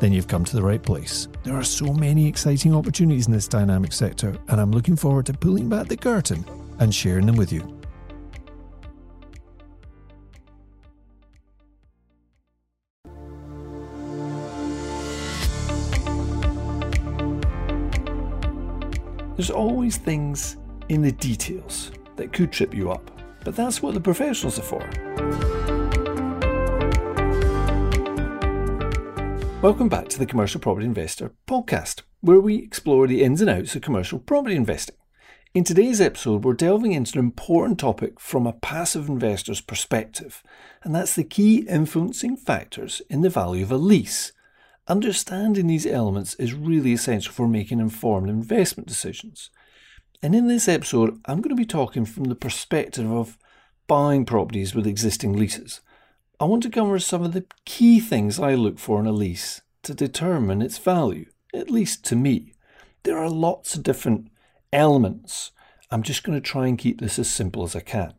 then you've come to the right place. There are so many exciting opportunities in this dynamic sector, and I'm looking forward to pulling back the curtain and sharing them with you. There's always things in the details that could trip you up, but that's what the professionals are for. Welcome back to the Commercial Property Investor podcast, where we explore the ins and outs of commercial property investing. In today's episode, we're delving into an important topic from a passive investor's perspective, and that's the key influencing factors in the value of a lease. Understanding these elements is really essential for making informed investment decisions. And in this episode, I'm going to be talking from the perspective of buying properties with existing leases. I want to cover some of the key things I look for in a lease to determine its value, at least to me. There are lots of different elements. I'm just going to try and keep this as simple as I can.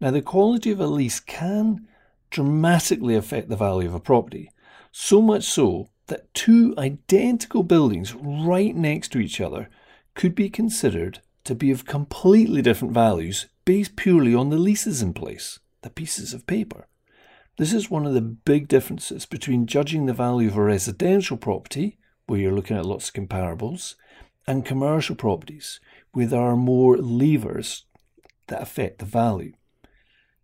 Now, the quality of a lease can dramatically affect the value of a property, so much so that two identical buildings right next to each other could be considered to be of completely different values based purely on the leases in place, the pieces of paper. This is one of the big differences between judging the value of a residential property, where you're looking at lots of comparables, and commercial properties, where there are more levers that affect the value.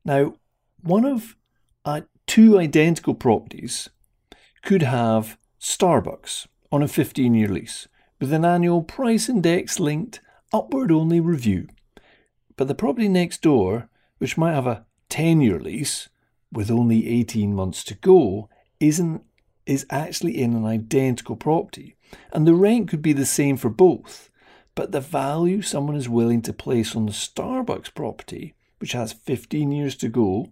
Now, one of uh, two identical properties could have Starbucks on a 15 year lease with an annual price index linked upward only review. But the property next door, which might have a 10 year lease, with only 18 months to go isn't is actually in an identical property. And the rent could be the same for both but the value someone is willing to place on the Starbucks property which has 15 years to go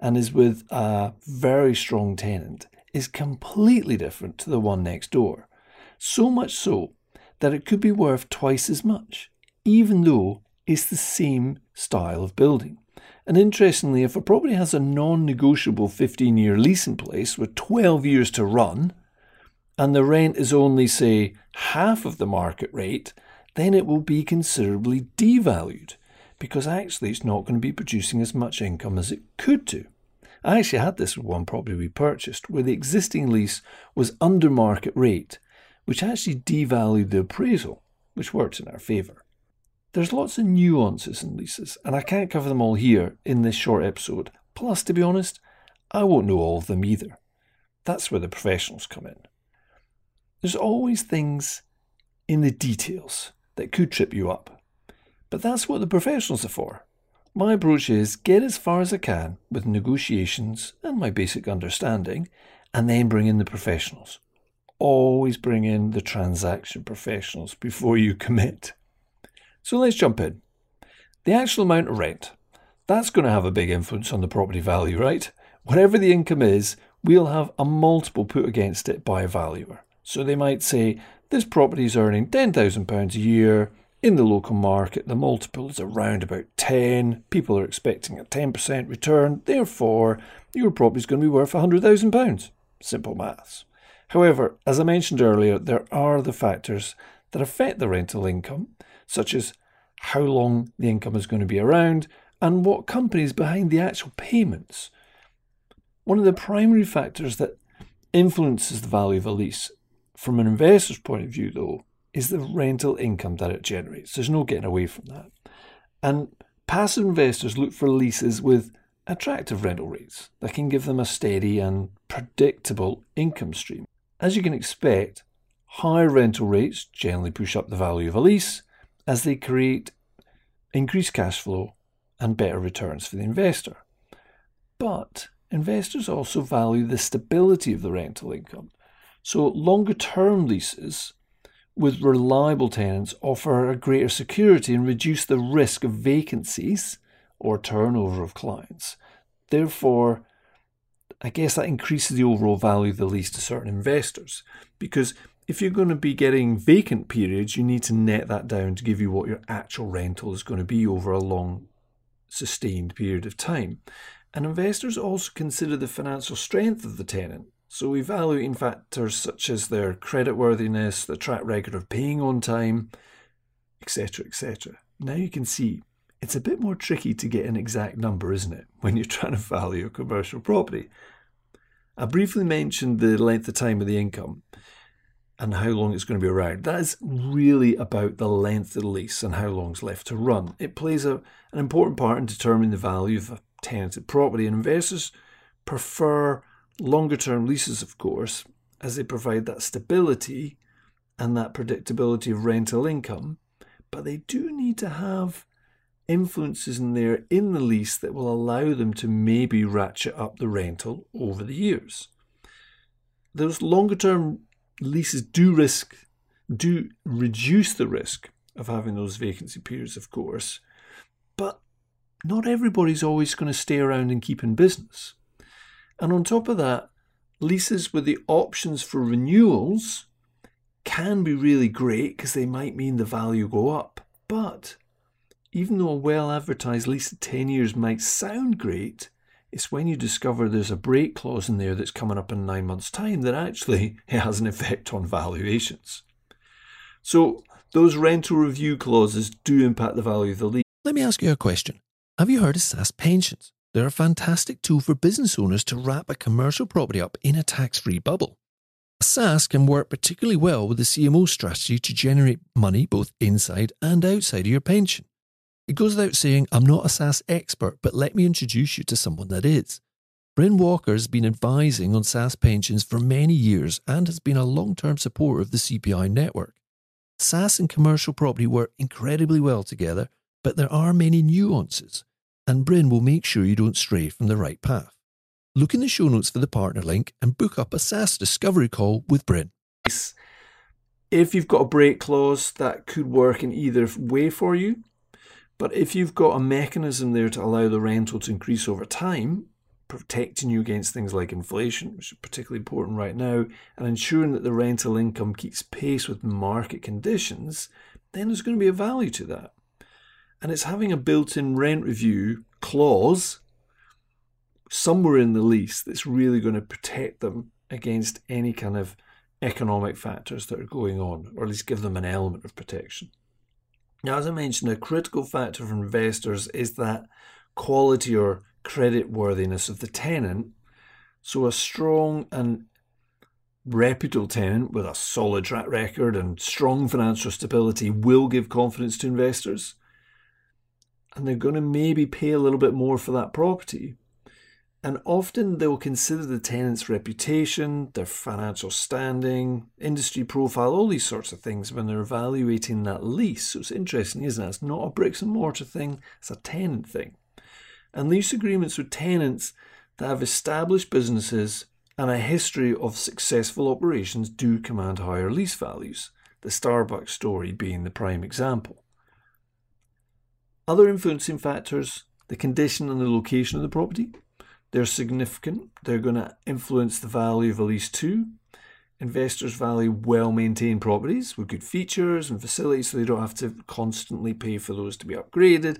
and is with a very strong tenant is completely different to the one next door. So much so that it could be worth twice as much even though it's the same style of building and interestingly, if a property has a non negotiable 15 year lease in place with 12 years to run, and the rent is only, say, half of the market rate, then it will be considerably devalued because actually it's not going to be producing as much income as it could do. I actually had this with one property we purchased where the existing lease was under market rate, which actually devalued the appraisal, which worked in our favour. There's lots of nuances in leases, and I can't cover them all here in this short episode. Plus, to be honest, I won't know all of them either. That's where the professionals come in. There's always things in the details that could trip you up, but that's what the professionals are for. My approach is get as far as I can with negotiations and my basic understanding, and then bring in the professionals. Always bring in the transaction professionals before you commit. So let's jump in. The actual amount of rent. That's going to have a big influence on the property value, right? Whatever the income is, we'll have a multiple put against it by a valuer. So they might say this property is earning £10,000 a year. In the local market, the multiple is around about 10. People are expecting a 10% return. Therefore, your property is going to be worth £100,000. Simple maths. However, as I mentioned earlier, there are the factors that affect the rental income such as how long the income is going to be around and what company is behind the actual payments. One of the primary factors that influences the value of a lease from an investor's point of view, though, is the rental income that it generates. There's no getting away from that. And passive investors look for leases with attractive rental rates that can give them a steady and predictable income stream. As you can expect, higher rental rates generally push up the value of a lease, as they create increased cash flow and better returns for the investor. But investors also value the stability of the rental income. So, longer term leases with reliable tenants offer a greater security and reduce the risk of vacancies or turnover of clients. Therefore, I guess that increases the overall value of the lease to certain investors because if you're going to be getting vacant periods, you need to net that down to give you what your actual rental is going to be over a long, sustained period of time. And investors also consider the financial strength of the tenant. So, evaluating factors such as their creditworthiness, the track record of paying on time, etc., etc. Now you can see it's a bit more tricky to get an exact number, isn't it, when you're trying to value a commercial property. I briefly mentioned the length of time of the income and how long it's going to be around. That is really about the length of the lease and how long's left to run. It plays a, an important part in determining the value of a tenanted property, and investors prefer longer term leases, of course, as they provide that stability and that predictability of rental income. But they do need to have influences in there in the lease that will allow them to maybe ratchet up the rental over the years. Those longer term leases do risk, do reduce the risk of having those vacancy periods, of course, but not everybody's always going to stay around and keep in business. And on top of that, leases with the options for renewals can be really great because they might mean the value go up. But even though a well advertised lease of 10 years might sound great, it's when you discover there's a break clause in there that's coming up in nine months' time that actually it has an effect on valuations. So those rental review clauses do impact the value of the lease. Let me ask you a question. Have you heard of SSAS pensions? They're a fantastic tool for business owners to wrap a commercial property up in a tax free bubble. SSAS can work particularly well with the CMO strategy to generate money both inside and outside of your pension. It goes without saying, I'm not a SSAS expert, but let me introduce you to someone that is. Bryn Walker has been advising on SSAS pensions for many years and has been a long term supporter of the CPI network. SSAS and commercial property work incredibly well together, but there are many nuances, and Bryn will make sure you don't stray from the right path. Look in the show notes for the partner link and book up a SSAS discovery call with Bryn. If you've got a break clause, that could work in either way for you. But if you've got a mechanism there to allow the rental to increase over time, protecting you against things like inflation, which is particularly important right now, and ensuring that the rental income keeps pace with market conditions, then there's going to be a value to that. And it's having a built in rent review clause somewhere in the lease that's really going to protect them against any kind of economic factors that are going on, or at least give them an element of protection. Now, as I mentioned, a critical factor for investors is that quality or credit worthiness of the tenant. So, a strong and reputable tenant with a solid track record and strong financial stability will give confidence to investors. And they're going to maybe pay a little bit more for that property and often they'll consider the tenant's reputation, their financial standing, industry profile, all these sorts of things when they're evaluating that lease. So it's interesting, isn't it? It's not a bricks and mortar thing, it's a tenant thing. And lease agreements with tenants that have established businesses and a history of successful operations do command higher lease values, the Starbucks story being the prime example. Other influencing factors the condition and the location of the property, they're significant. They're going to influence the value of at least two. Investors value well maintained properties with good features and facilities so they don't have to constantly pay for those to be upgraded.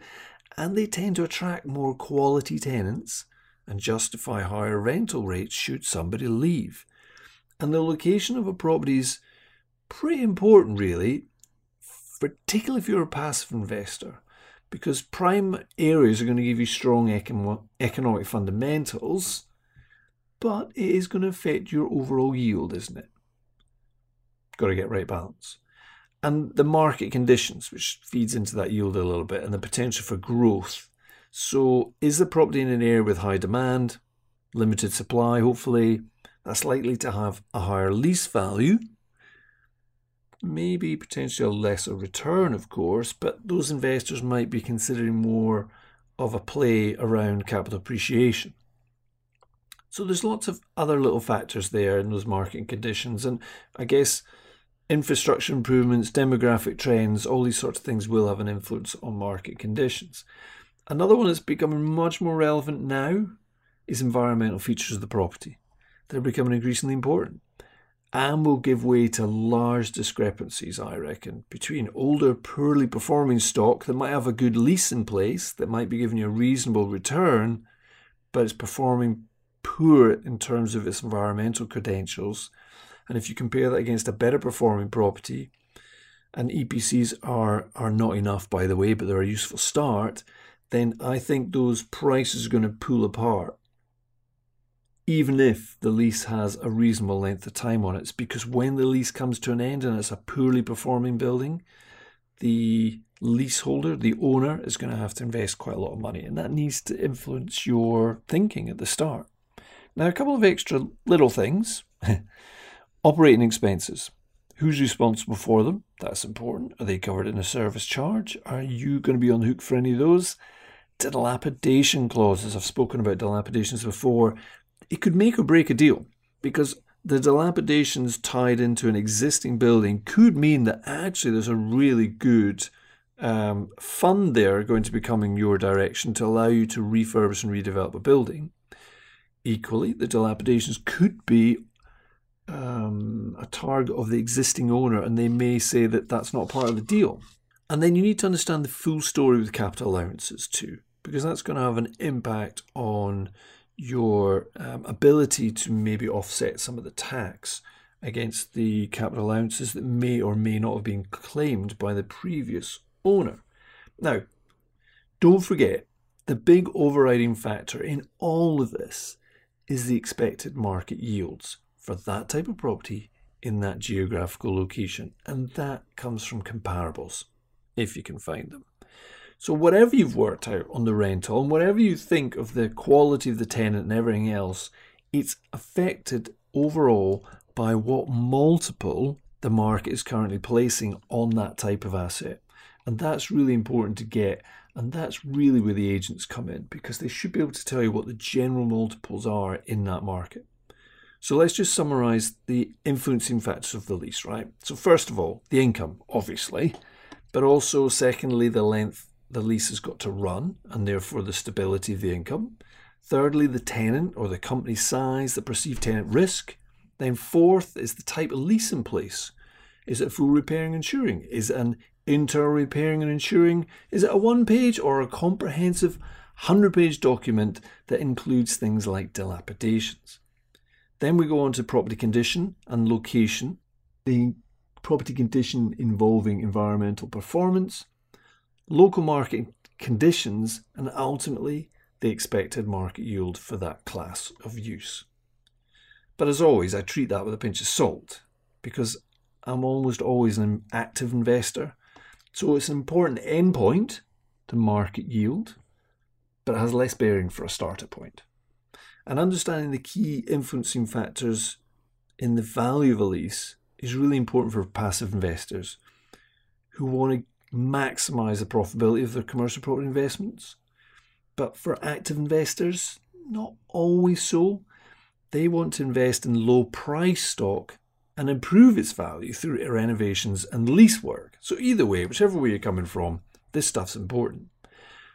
And they tend to attract more quality tenants and justify higher rental rates should somebody leave. And the location of a property is pretty important, really, particularly if you're a passive investor because prime areas are going to give you strong economic fundamentals, but it is going to affect your overall yield, isn't it? Got to get right balance. And the market conditions, which feeds into that yield a little bit, and the potential for growth. So, is the property in an area with high demand, limited supply, hopefully? That's likely to have a higher lease value maybe potentially a lesser return, of course, but those investors might be considering more of a play around capital appreciation. So there's lots of other little factors there in those market conditions, and I guess infrastructure improvements, demographic trends, all these sorts of things will have an influence on market conditions. Another one that's becoming much more relevant now is environmental features of the property. They're becoming increasingly important and will give way to large discrepancies, I reckon, between older, poorly performing stock that might have a good lease in place, that might be giving you a reasonable return, but it's performing poor in terms of its environmental credentials. And if you compare that against a better performing property, and EPCs are, are not enough, by the way, but they're a useful start, then I think those prices are going to pull apart even if the lease has a reasonable length of time on it. It's because when the lease comes to an end and it's a poorly performing building, the leaseholder, the owner, is going to have to invest quite a lot of money, and that needs to influence your thinking at the start. Now, a couple of extra little things operating expenses. Who's responsible for them? That's important. Are they covered in a service charge? Are you going to be on the hook for any of those? Dilapidation clauses. I've spoken about dilapidations before it could make or break a deal because the dilapidations tied into an existing building could mean that actually there's a really good um, fund there going to be coming your direction to allow you to refurbish and redevelop a building. Equally, the dilapidations could be um, a target of the existing owner, and they may say that that's not part of the deal. And then you need to understand the full story with capital allowances too, because that's going to have an impact on your um, ability to maybe offset some of the tax against the capital allowances that may or may not have been claimed by the previous owner. Now, don't forget, the big overriding factor in all of this is the expected market yields for that type of property in that geographical location, and that comes from comparables, if you can find them. So whatever you've worked out on the rental and whatever you think of the quality of the tenant and everything else, it's affected overall by what multiple the market is currently placing on that type of asset. And that's really important to get. And that's really where the agents come in because they should be able to tell you what the general multiples are in that market. So let's just summarize the influencing factors of the lease, right? So, first of all, the income, obviously, but also, secondly, the length the lease has got to run and therefore the stability of the income. Thirdly, the tenant or the company size, the perceived tenant risk. Then, fourth is the type of lease in place. Is it full repairing and insuring? Is it an internal repairing and insuring? Is it a one page or a comprehensive 100 page document that includes things like dilapidations? Then we go on to property condition and location, the property condition involving environmental performance, local market conditions, and ultimately the expected market yield for that class of use. But as always, I treat that with a pinch of salt because I'm almost always an active investor. So it's an important endpoint to market yield, but it has less bearing for a starter point. And understanding the key influencing factors in the value of a lease is really important for passive investors who want to maximize the profitability of their commercial property investments. But for active investors, not always so. They want to invest in low price stock and improve its value through renovations and lease work. So, either way, whichever way you're coming from, this stuff's important.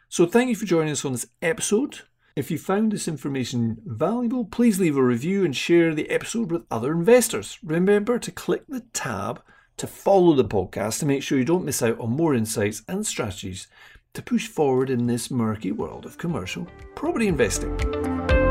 So, thank you for joining us on this episode. If you found this information valuable, please leave a review and share the episode with other investors. Remember to click the tab to follow the podcast to make sure you don't miss out on more insights and strategies to push forward in this murky world of commercial property investing.